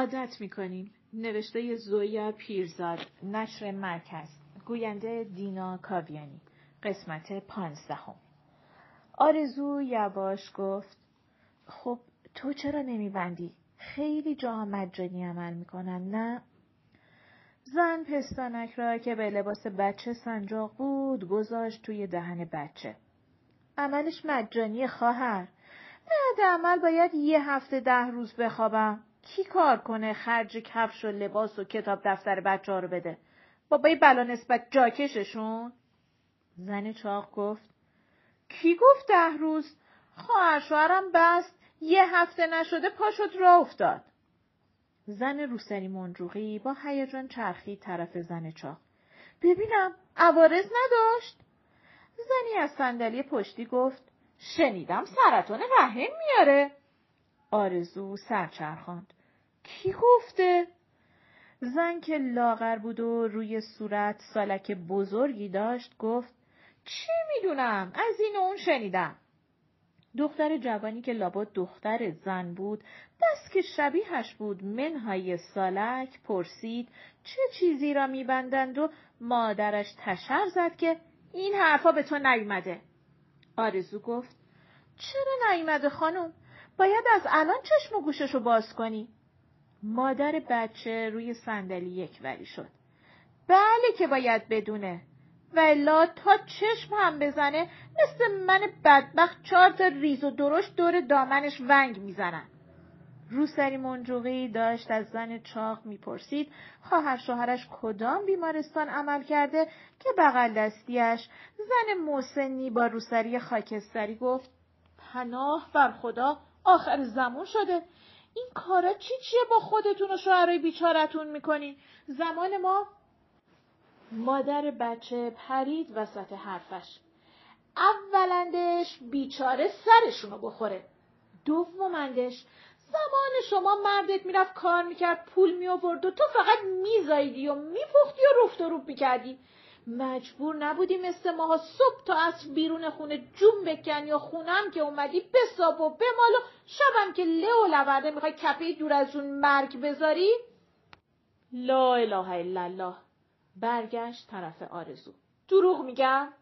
عادت می‌کنیم نوشته زویا پیرزاد نشر مرکز گوینده دینا کاویانی قسمت پانزدهم آرزو یواش گفت خب تو چرا نمیبندی؟ خیلی جاها مجانی عمل می‌کنن نه؟ زن پستانک را که به لباس بچه سنجاق بود گذاشت توی دهن بچه. عملش مجانی خواهر. بعد عمل باید یه هفته ده روز بخوابم. کی کار کنه خرج کفش و لباس و کتاب دفتر بچه ها رو بده؟ بابای بلا نسبت جاکششون؟ زن چاق گفت کی گفت ده روز؟ خواهر شوهرم بست یه هفته نشده پاشد را افتاد. زن روسری منجوقی با هیجان چرخی طرف زن چاق. ببینم عوارض نداشت؟ زنی از صندلی پشتی گفت شنیدم سرطان رحم میاره. آرزو سرچرخاند. کی گفته؟ زن که لاغر بود و روی صورت سالک بزرگی داشت گفت چی می‌دونم؟ از این اون شنیدم. دختر جوانی که لابد دختر زن بود بس که شبیهش بود. منهای سالک پرسید چه چیزی را میبندند؟ و مادرش تشر زد که این حرفا به تو نیومده. آرزو گفت چرا نیومده خانم؟ باید از الان چشم و گوششو باز کنی. مادر بچه روی صندلی یک وری شد. بله که باید بدونه. و تا چشم هم بزنه مثل من بدبخت چهار تا ریز و درشت دور دامنش ونگ می‌زنن. روسری منجوقی داشت از زن چاق می‌پرسید خواهر شوهرش کدام بیمارستان عمل کرده که بغل دستیش زن موسنی با روسری خاکستری گفت پناه بر خدا آخر زمان شده. این کارا چی چیه با خودتون و شوهرای بیچارتون می‌کنین زمان ما مادر بچه پرید وسط حرفش. اولندش بیچاره سرشونو بخوره. دومندش زمان شما مردت می‌رفت کار می‌کرد پول میآورد و تو فقط میزایدی و میپختی و رفت و روب می‌کردی. مجبور نبودی مثل ماها صبح تا عصر بیرون خونه جون بکن یا خونم که اومدی بساب و بمال و شبم که له و لورده می‌خوای کپه دور از اون مرگ بذاری؟ لا اله الا الله برگشت طرف آرزو. دروغ میگم؟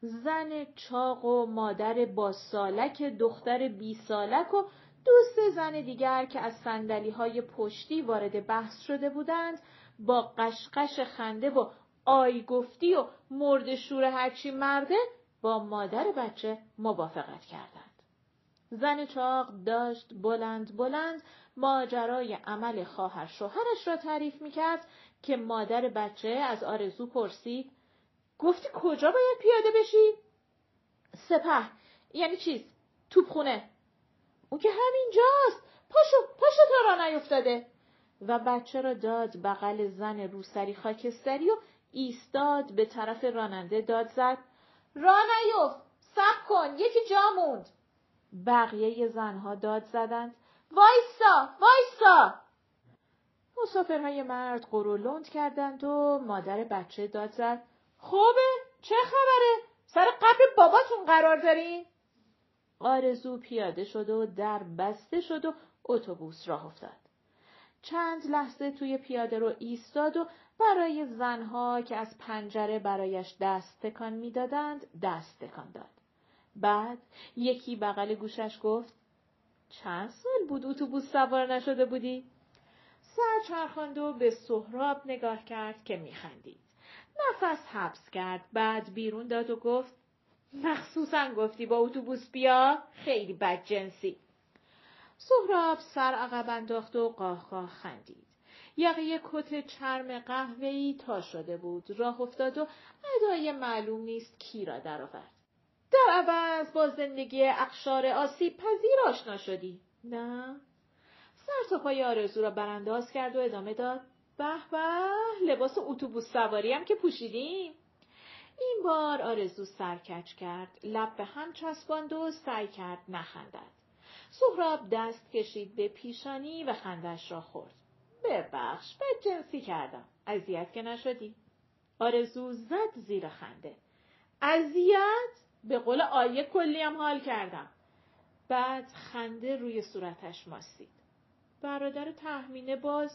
زن چاق و مادر با سالک دختر بی سالک و دوست زن دیگر که از سندلی های پشتی وارد بحث شده بودند با قشقش خنده و آی گفتی و مرد شور هرچی مرده با مادر بچه موافقت کردند. زن چاق داشت بلند بلند ماجرای عمل خواهر شوهرش را تعریف می‌کرد که مادر بچه از آرزو پرسید گفتی کجا باید پیاده بشی؟ سپه یعنی چیز توپخونه او که همینجاست پاشو پاشو تا را نیفتاده و بچه را داد بغل زن روسری خاکستری و ایستاد به طرف راننده داد زد. را نیفت سب کن یکی جا موند. بقیه زنها داد زدند. وایسا وایسا. مسافرهای مرد قرولند کردند و مادر بچه داد زد. خوبه؟ چه خبره؟ سر قبل باباتون قرار دارین؟ آرزو پیاده شد و در بسته شد و اتوبوس راه افتاد. چند لحظه توی پیاده رو ایستاد و برای زنها که از پنجره برایش دست تکان می‌دادند دست تکان داد بعد یکی بغل گوشش گفت چند سال بود اتوبوس سوار نشده بودی سر چرخاند و به سهراب نگاه کرد که میخندید. نفس حبس کرد بعد بیرون داد و گفت مخصوصا گفتی با اتوبوس بیا خیلی بد جنسی. سهراب سر عقب انداخت و قاه خندید. یقه کت چرم قهوه‌ای تا شده بود. راه افتاد و ادای معلوم نیست کی را درآورد. در عوض با زندگی اقشار آسیب پذیر آشنا شدی. نه. سر تا پای آرزو را برانداز کرد و ادامه داد. به به لباس اتوبوس سواری هم که پوشیدیم. این بار آرزو سرکچ کرد. لب به هم چسباند و سعی کرد نخندد. سهراب دست کشید به پیشانی و خندش را خورد. ببخش بد جنسی کردم اذیت که نشدی آرزو زد زیر خنده اذیت به قول آیه کلی هم حال کردم بعد خنده روی صورتش ماسید برادر تحمینه باز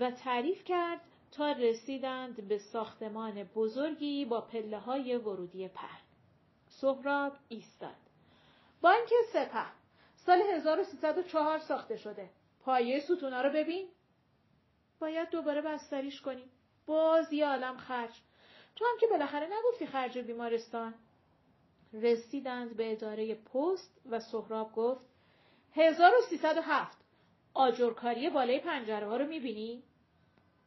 و تعریف کرد تا رسیدند به ساختمان بزرگی با پله های ورودی پهن. سهراب ایستاد. بانک سپه سال 1304 ساخته شده. پایه ستونا رو ببین. باید دوباره بستریش کنیم. باز یه عالم خرج. تو هم که بالاخره نگفتی خرج بیمارستان. رسیدند به اداره پست و سهراب گفت 1307 آجرکاری بالای پنجره ها رو می‌بینی؟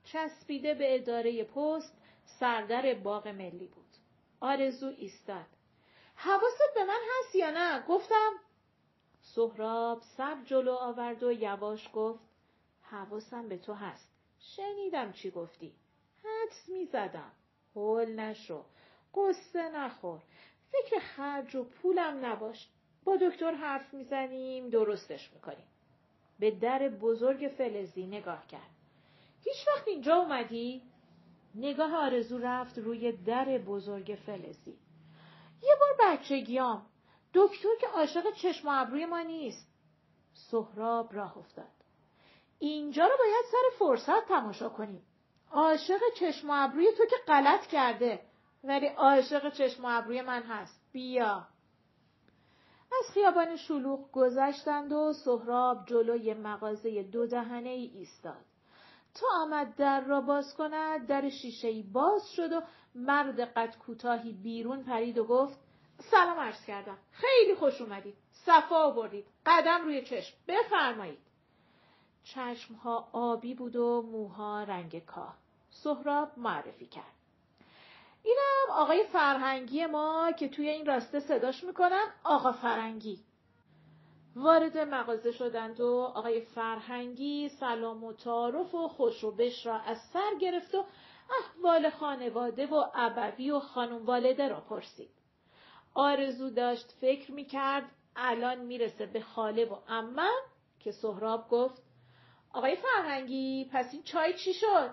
چسبیده به اداره پست سردر باغ ملی بود. آرزو ایستاد. حواست به من هست یا نه؟ گفتم. سهراب سر جلو آورد و یواش گفت. حواسم به تو هست. شنیدم چی گفتی. حدس می‌زدم. هول نشو. قصه نخور. فکر خرج و پولم نباش. با دکتر حرف می‌زنیم درستش می‌کنیم. به در بزرگ فلزی نگاه کرد. هیچ وقت اینجا اومدی؟ نگاه آرزو رفت روی در بزرگ فلزی. یه بار بچگیام. دکتر که عاشق چشم و ابروی ما نیست. سهراب راه افتاد. اینجا رو باید سر فرصت تماشا کنیم. عاشق چشم و ابروی تو که غلط کرده. ولی عاشق چشم و ابروی من هست. بیا. از خیابان شلوغ گذشتند و سهراب جلوی مغازه دو دهنه ای ایستاد. تا آمد در را باز کند در شیشه ای باز شد و مرد قد کوتاهی بیرون پرید و گفت سلام عرض کردم خیلی خوش اومدید صفا آوردید قدم روی چشم بفرمایید چشمها آبی بود و موها رنگ کاه. سهراب معرفی کرد. اینم آقای فرهنگی ما که توی این راسته صداش می‌کنن آقا فرنگی وارد مغازه شدند و آقای فرهنگی سلام و تعارف و خوش و بش را از سر گرفت و احوال خانواده و ابوی و خانم والده را پرسید. آرزو داشت فکر می‌کرد الان می‌رسه به خاله و امم که سهراب گفت آقای فرهنگی پس این چای چی شد؟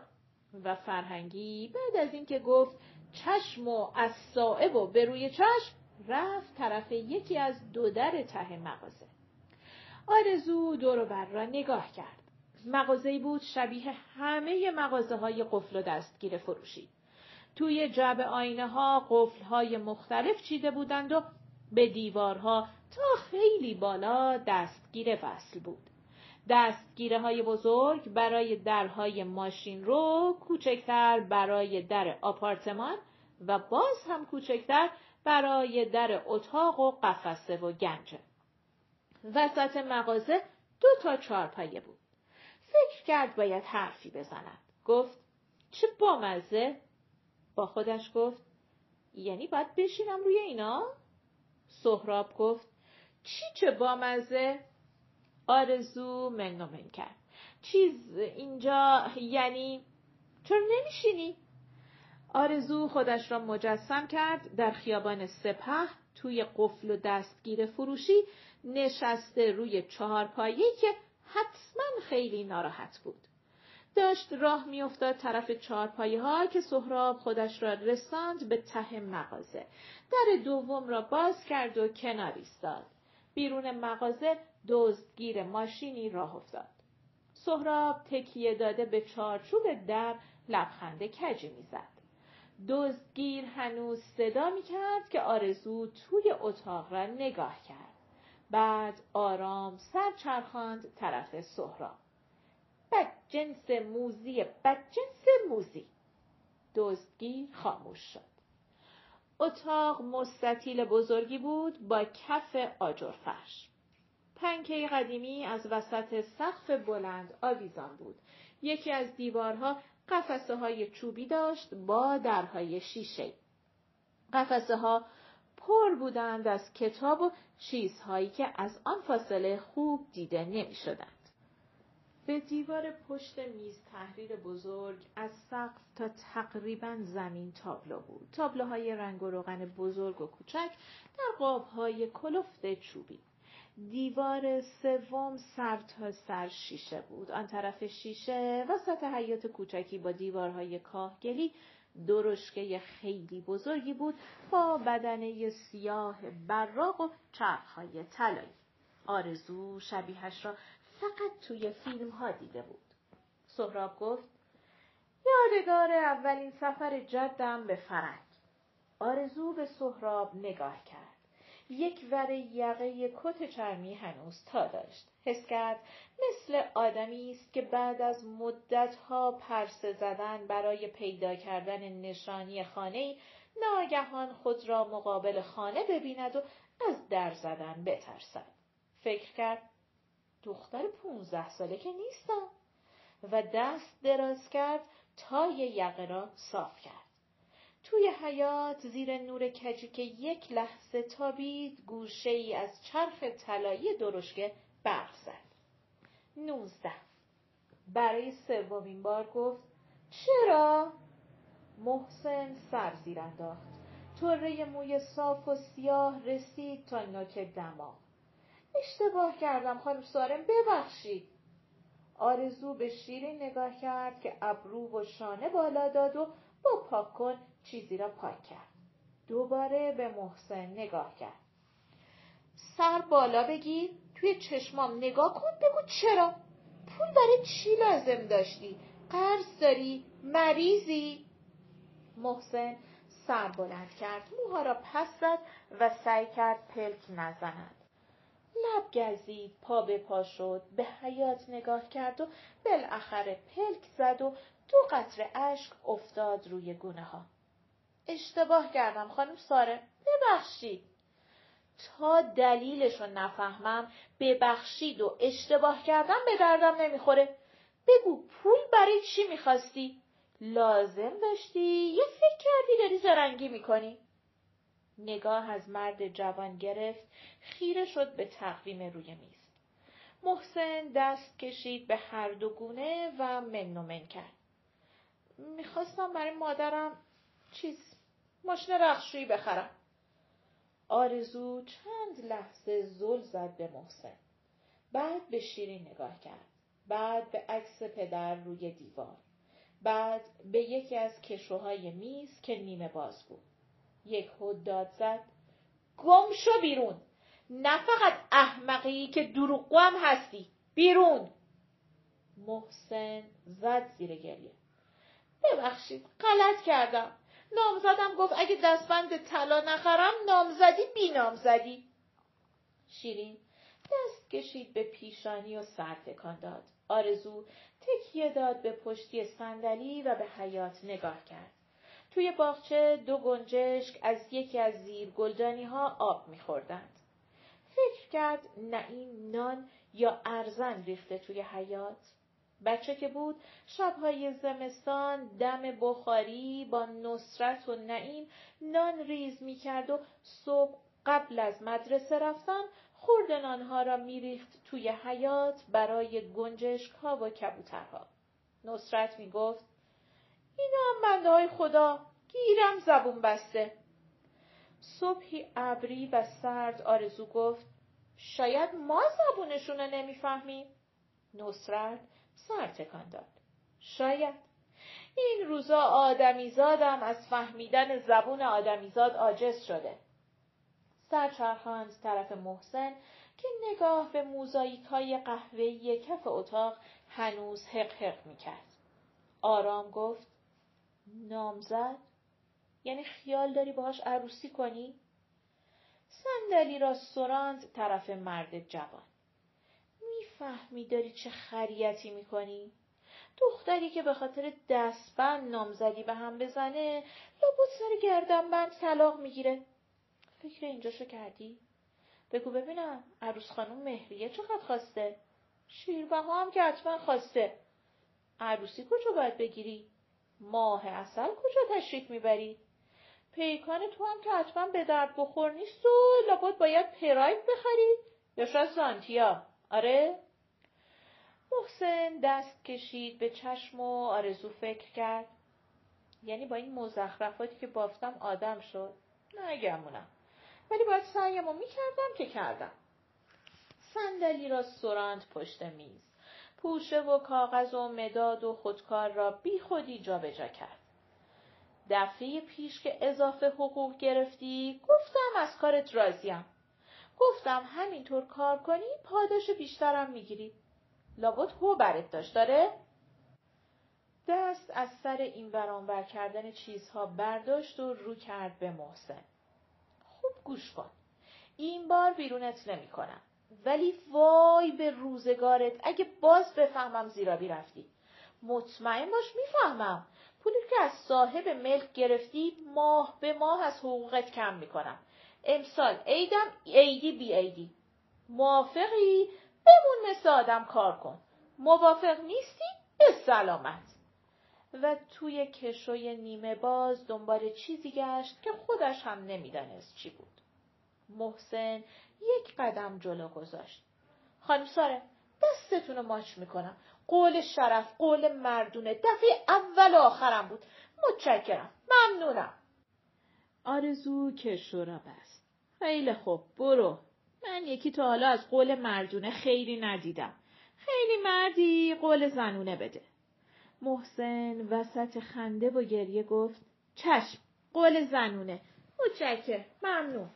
و فرهنگی بعد از اینکه گفت چشم و از صائب و به روی چشم رفت طرف یکی از دو در ته مغازه. آرزو دور بر را نگاه کرد. مغازه‌ای بود شبیه همه مغازه های قفل و دستگیر فروشی. توی جعب آینه ها قفل های مختلف چیده بودند و به دیوارها تا خیلی بالا دستگیر وصل بود. دستگیره های بزرگ برای درهای ماشین رو کوچکتر برای در آپارتمان و باز هم کوچکتر برای در اتاق و قفسه و گنجه. وسط مغازه دو تا چارپایه بود. فکر کرد باید حرفی بزند. گفت چه بامزه؟ با خودش گفت یعنی باید بشینم روی اینا؟ سهراب گفت چی چه بامزه؟ آرزو من من کرد. چیز اینجا یعنی چرا نمیشینی؟ آرزو خودش را مجسم کرد در خیابان سپه توی قفل و دستگیر فروشی نشسته روی چهار پایی که حتما خیلی ناراحت بود. داشت راه میافتاد طرف چهارپایه ها که سهراب خودش را رساند به ته مغازه. در دوم را باز کرد و کنار ایستاد. بیرون مغازه دزدگیر ماشینی راه افتاد. سهراب تکیه داده به چارچوب در لبخند کجی می‌زد. دزدگیر هنوز صدا می‌کرد که آرزو توی اتاق را نگاه کرد. بعد آرام سر چرخاند طرف سهراب. بد جنس موزی بد جنس موزی. دزدگیر خاموش شد. اتاق مستطیل بزرگی بود با کف آجر فرش. پنکه قدیمی از وسط سقف بلند آویزان بود. یکی از دیوارها قفسه های چوبی داشت با درهای شیشه. قفسه ها پر بودند از کتاب و چیزهایی که از آن فاصله خوب دیده نمی شدند. به دیوار پشت میز تحریر بزرگ از سقف تا تقریبا زمین تابلو بود. تابلوهای رنگ و روغن بزرگ و کوچک در قابهای کلفت چوبی. دیوار سوم سر تا سر شیشه بود. آن طرف شیشه وسط حیات کوچکی با دیوارهای کاهگلی درشکه خیلی بزرگی بود با بدنه سیاه براق و چرخهای طلایی. آرزو شبیهش را فقط توی فیلم ها دیده بود. سهراب گفت یادگار اولین سفر جدم به فرنگ. آرزو به سهراب نگاه کرد. یک ور یقه کت چرمی هنوز تا داشت. حس کرد مثل آدمی است که بعد از مدتها پرسه زدن برای پیدا کردن نشانی خانه ناگهان خود را مقابل خانه ببیند و از در زدن بترسد. فکر کرد دختر پونزده ساله که نیستم و دست دراز کرد تا یقه را صاف کرد. توی حیات زیر نور کجی که یک لحظه تابید گوشه ای از چرخ طلایی درشکه برق زد. نوزده برای سومین بار گفت چرا؟ محسن سر زیر انداخت. طره موی صاف و سیاه رسید تا نوک دماغ. اشتباه کردم خانم سارم ببخشید. آرزو به شیرین نگاه کرد که ابرو و شانه بالا داد و با پاک کن چیزی را پاک کرد. دوباره به محسن نگاه کرد. سر بالا بگیر توی چشمام نگاه کن بگو چرا؟ پول برای چی لازم داشتی؟ قرض داری؟ مریضی؟ محسن سر بلند کرد موها را پس زد و سعی کرد پلک نزند لب گزید پا به پا شد به حیات نگاه کرد و بالاخره پلک زد و دو قطره اشک افتاد روی گونه ها. اشتباه کردم خانم ساره. ببخشید. تا دلیلشو نفهمم ببخشید و اشتباه کردم به دردم نمی‌خوره. بگو پول برای چی می‌خواستی؟ لازم داشتی؟ یا فکر کردی داری زرنگی می‌کنی؟ نگاه از مرد جوان گرفت خیره شد به تقویم روی میز. محسن دست کشید به هر دو گونه و من من کرد. می‌خواستم برای مادرم چیز ماشین رخشویی بخرم. آرزو چند لحظه زل زد به محسن. بعد به شیرین نگاه کرد. بعد به عکس پدر روی دیوار. بعد به یکی از کشوهای میز که نیمه باز بود. یک هد داد زد. گم شو بیرون. نه فقط احمقی که دروغگو هم هستی. بیرون. محسن زد زیر گریه. ببخشید غلط کردم. نامزدم گفت اگه دستبند طلا نخرم نامزدی بی نامزدی شیرین دست کشید به پیشانی و سر تکان داد آرزو تکیه داد به پشتی صندلی و به حیات نگاه کرد توی باغچه دو گنجشک از یکی از زیر گلدانی ها آب میخوردند. فکر کرد نعیم نان یا ارزن ریخته توی حیات. بچه که بود شبهای زمستان دم بخاری با نصرت و نعیم نان ریز می‌کرد و صبح قبل از مدرسه رفتن خورد نانها را میریخت توی حیات برای گنجشک ها و کبوترها. نصرت می‌گفت اینا هم های خدا گیرم زبون بسته صبحی ابری و سرد آرزو گفت شاید ما زبونشون رو نمی‌فهمیم نصرت سر تکان داد شاید این روزا آدمیزادم از فهمیدن زبون آدمیزاد عاجز شده سرچرخاند طرف محسن که نگاه به موزاییک های قهوه‌ای کف اتاق هنوز حق حق می‌کرد. آرام گفت نامزد یعنی خیال داری باهاش عروسی کنی؟ صندلی را سراند طرف مرد جوان. می‌فهمی داری چه خریتی می‌کنی؟ دختری که به خاطر دستبند نامزدی به هم بزنه لابد سر گردنبند طلاق می‌گیره. فکر اینجاشو کردی؟ بگو ببینم عروس خانم مهریه چقدر خواسته؟ شیربها هم که حتما خواسته. عروسی کجا باید بگیری؟ ماه اصل کجا تشریف می‌بری؟ پیکان تو هم که حتما به درد بخور نیست و لابد باید پراید بخری یا شاید زانتیا آره محسن دست کشید به چشم و آرزو فکر کرد. یعنی با این مزخرفاتی که بافتم آدم شد. نه گمونم ولی باید سعیمو می‌کردم که کردم. صندلی را سراند پشت میز. پوشه و کاغذ و مداد و خودکار را بی خودی جابجا کرد. دفعه پیش که اضافه حقوق گرفتی گفتم از کارت راضیم. گفتم همینطور کار کنی پاداش بیشترم می‌گیری. لابد هو برت داشت داره؟ دست از سر این برانور کردن چیزها برداشت و رو کرد به محسن. خوب گوش کن. این بار بیرونت نمی کنم. ولی وای به روزگارت اگه باز بفهمم زیرابی رفتی. مطمئن باش می‌فهمم. پولی که از صاحب ملک گرفتی ماه به ماه از حقوقت کم می‌کنم. امسال عیدم عیدی بی عیدی. موافقی؟ بمون مثل آدم کار کن. موافق نیستی؟ به سلامت. و توی کشوی نیمه باز دنبال چیزی گشت که خودش هم نمی‌دانست چی بود. محسن یک قدم جلو گذاشت. خانم ساره دستتون رو ماچ می‌کنم. قول شرف، قول مردونه. دفعه اول و آخرم بود. متشکرم. ممنونم. آرزو کشو را بست. خیلی خوب برو. من یکی تا حالا از قول مردونه خیلی ندیدم. خیلی مردی قول زنونه بده. محسن وسط خنده و گریه گفت چشم قول زنونه متشکر ممنون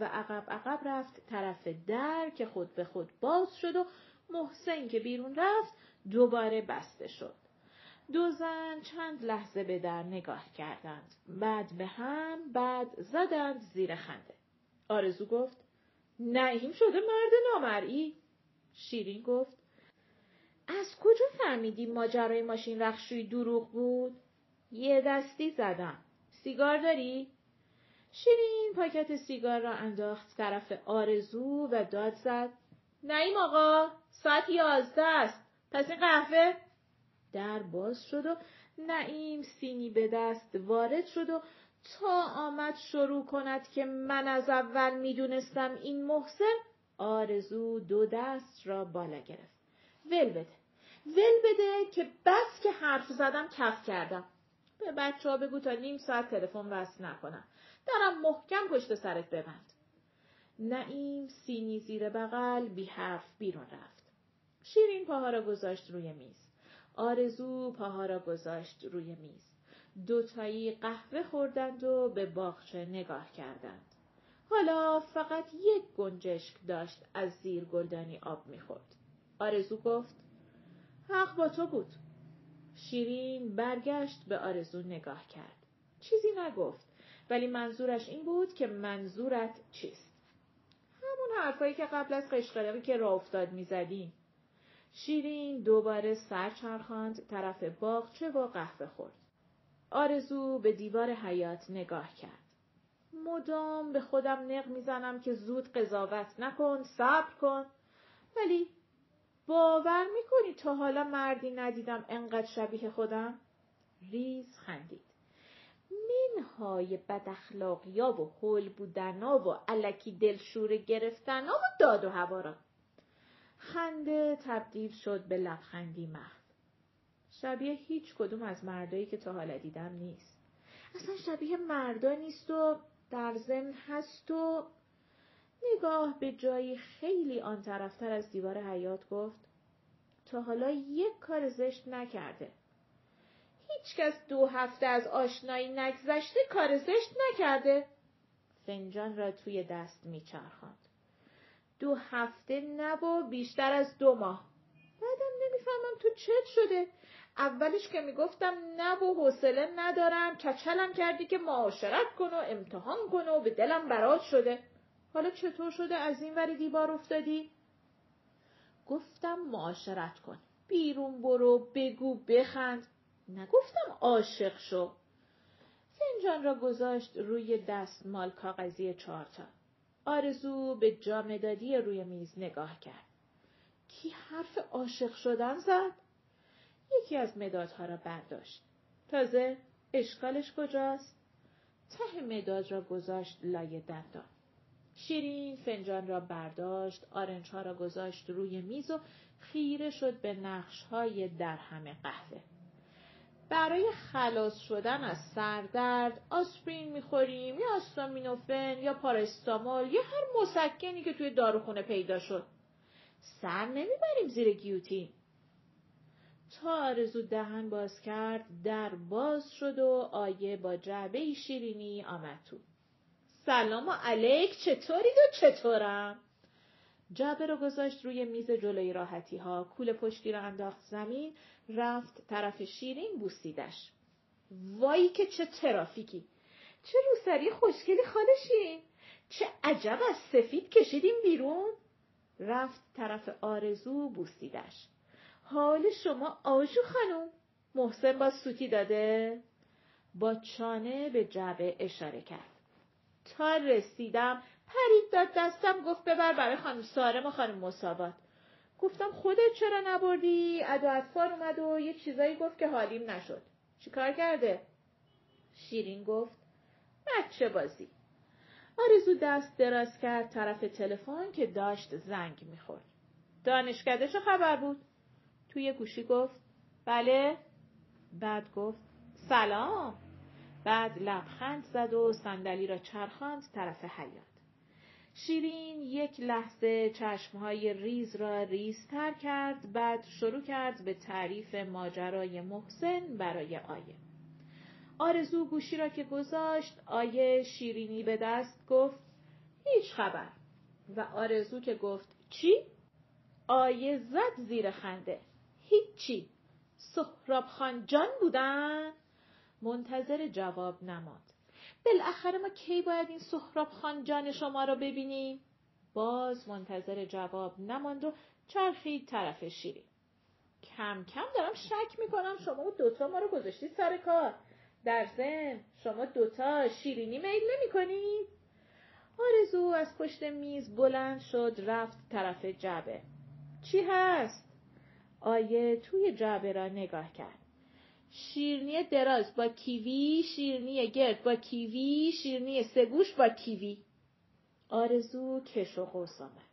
و عقب عقب رفت طرف در که خود به خود باز شد و محسن که بیرون رفت دوباره بسته شد. دو زن چند لحظه به در نگاه کردند. بعد به هم بعد زدند زیر خنده. آرزو گفت نعیم شده مرد نامرئی. شیرین گفت از کجا فهمیدی ماجرای ماشین رخشوی دروغ بود؟ یه دستی زدم. سیگار داری؟ شیرین پاکت سیگار را انداخت طرف آرزو و داد زد. نعیم آقا ساعت یازده است. پس این قهوه؟ در باز شد و نعیم سینی به دست وارد شد و تا آمد شروع کند که من از اول می‌دونستم این محسن آرزو دو دست را بالا گرفت. ول بده. ول بده که بس که حرف زدم کف کردم. به بچه ها بگو تا نیم ساعت تلفن وصل نکنم. درم محکم پشت سرت ببند. نعیم سینی زیر بغل بی حرف بیرون رفت. شیرین پاها را گذاشت روی میز. آرزو پاها را گذاشت روی میز. دوتایی قهوه خوردند و به باغچه نگاه کردند. حالا فقط یک گنجشک داشت از زیر گلدانی آب می‌خورد. آرزو گفت حق با تو بود. شیرین برگشت به آرزو نگاه کرد. چیزی نگفت ولی منظورش این بود که منظورت چیست. همون حرفایی که قبل از قشقرقی که راه افتاد می‌زدیم. شیرین دوباره سر چرخاند طرف باغچه و قهوه خورد. آرزو به دیوار حیات نگاه کرد. مدام به خودم نق می‌زنم که زود قضاوت نکن، صبر کن. ولی باور می‌کنی تا حالا مردی ندیدم انقدر شبیه خودم؟ ریز خندید. منهای بد اخلاقیا و حل بودنا و علکی دلشوره گرفتنا و داد و هوارا. خنده تبدیل شد به لبخندی محو. شبیه هیچ کدوم از مردایی که تا حالا دیدم نیست. اصلا شبیه مردا نیست و در ضمن هست و نگاه به جایی خیلی آن طرفتر از دیوار حیات گفت تا حالا یک کار زشت نکرده. هیچکس دو هفته از آشنایی نگذشته کار زشت نکرده. فنجان را توی دست میچرخاند. دو هفته نبا بیشتر از دو ماه. بعدم نمی‌فهمم تو چت شده. اولش که می‌گفتم نه و حوصله ندارم کچلم کردی که معاشرت کن و امتحان کن و به دلم برات شده. حالا چطور شده از این ور دیوار افتادی؟ گفتم معاشرت کن. بیرون برو بگو بخند. نگفتم عاشق شو. فنجان را گذاشت روی دستمال کاغذی چهارتا. آرزو به جامدادی روی میز نگاه کرد. کی حرف عاشق شدن زد؟ یکی از مدادها را برداشت. تازه اشکالش کجاست؟ ته مداد را گذاشت لای دندان. شیرین فنجان را برداشت، آرنج ها را گذاشت روی میز و خیره شد به نقش های در همه قهوه. برای خلاص شدن از سردرد آسپرین می‌خوریم یا آستامینوفن یا پارستامول یا هر مسکنی که توی داروخونه پیدا شد. سر نمی‌بریم زیر گیوتین. آرزو دهن باز کرد در باز شد و آیه با جعبه شیرینی آمد تو. سلام علیک چطوری و چطورم؟ جعبه رو گذاشت روی میز جلوی راحتی ها کول پشتی رو انداخت زمین رفت طرف شیرین بوسیدش. وایی که چه ترافیکی! چه روسری خوشگلی خالشین چه عجب از سفید کشیدیم بیرون! رفت طرف آرزو بوسیدش. حال شما آجو خانم. محسن با سوتی داده. با چانه به جعبه اشاره کرد. تا رسیدم پرید داد دستم گفت ببر برای خانم سارم و خانم مصابات گفتم خودت چرا نبردی؟ ادو اطفال اومد و یه چیزایی گفت که حالیم نشد. چیکار کرده؟ شیرین گفت بچه بازی. آرزو دست دراز کرد طرف تلفن که داشت زنگ می‌خورد. دانشکده چه خبر بود. توی گوشی گفت بله. بعد گفت سلام. بعد لبخند زد و صندلی را چرخاند طرف حیات شیرین یک لحظه چشمهای ریز را ریزتر کرد بعد شروع کرد به تعریف ماجرای محسن برای آیه. آرزو گوشی را که گذاشت آیه شیرینی به دست گفت هیچ خبر. و آرزو که گفت چی؟ آیه زد زیر خنده. هیچی سهراب خان جان بودن؟ منتظر جواب نماد بالاخره ما کی باید این سهراب خان جان شما را ببینیم؟ باز منتظر جواب نماند و چرخید طرف شیرین. کم کم دارم شک می‌کنم شما دوتا ما رو گذاشتید سر کار. در ضمن شما دوتا شیرینی میل نمی کنید؟ آرزو از پشت میز بلند شد رفت طرف جعبه. چی هست؟ آیه توی جعبه را نگاه کرد. شیرنی دراز با کیوی، شیرنی گرد با کیوی، شیرنی سگوش با کیوی. آرزو کش و قوس آمد.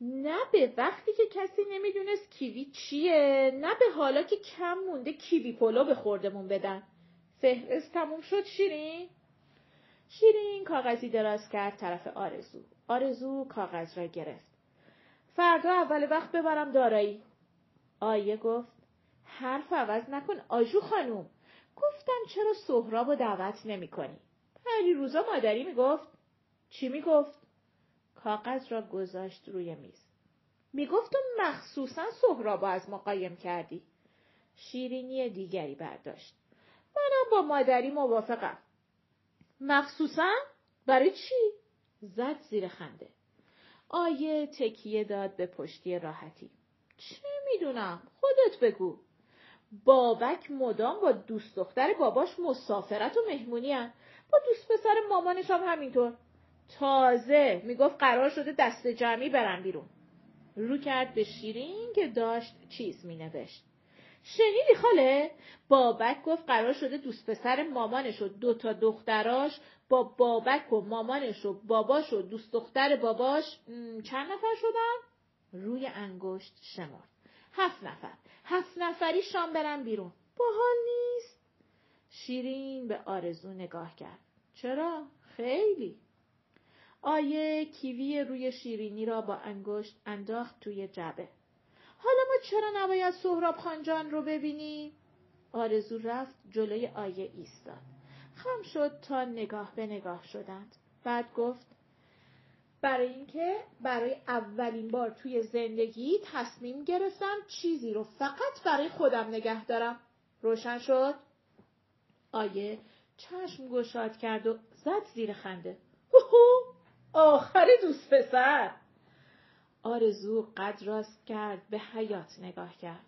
نه به وقتی که کسی نمی‌دونست کیوی چیه نه به حالا که کم مونده کیوی پلو به خوردمون بدن فهرست تموم شد شیرین شیرین کاغذی دراز کرد طرف آرزو آرزو کاغذ را گرفت فردا اول وقت ببرم دارایی آیه گفت حرف عوض نکن آجو خانوم. گفتم چرا سهراب و دعوت نمی کنی؟ پری روزا مادری می‌گفت چی می‌گفت کاغذ را گذاشت روی میز. می‌گفت تو مخصوصا سهراب از ما قایم کردی. شیرینی دیگری برداشت. منم با مادری موافقم. مخصوصا؟ برای چی؟ زد زیر خنده. آیه تکیه داد به پشتی راحتی. چه می‌دونم؟ خودت بگو. بابک مدام با دوست دختر باباش مسافرت و مهمونی هن. با دوست پسر مامانش هم همینطور. تازه می‌گفت قرار شده دست جمعی برن بیرون. رو کرد به شیرین که داشت چیز مینوشت. شنیدی خاله؟ بابک گفت قرار شده دوست پسر مامانش و دو تا دختراش با بابک و مامانش و باباش و دوست دختر باباش چند نفر شدن؟ روی انگشت شمرد. هفت نفر. هفت نفری شام برن بیرون. باحال نیست. شیرین به آرزو نگاه کرد. چرا؟ خیلی. آیه کیوی روی شیرینی را با انگشت انداخت توی جبه حالا ما چرا نباید سهراب خانجان رو ببینیم؟ آرزو رفت جلوی آیه ایستاد. خم شد تا نگاه به نگاه شدند. بعد گفت برای اینکه برای اولین بار توی زندگی تصمیم گرفتم چیزی رو فقط برای خودم نگه دارم. روشن شد؟ آیه چشم گشاد کرد و زد زیر خنده. آخر دوست پسر. آرزو قد راست کرد به حیات نگاه کرد.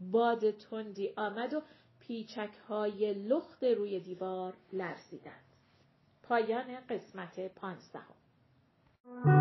باد تندی آمد و پیچک های لخت روی دیوار لرزیدند. پایان قسمت پانزدهم. Mm-hmm.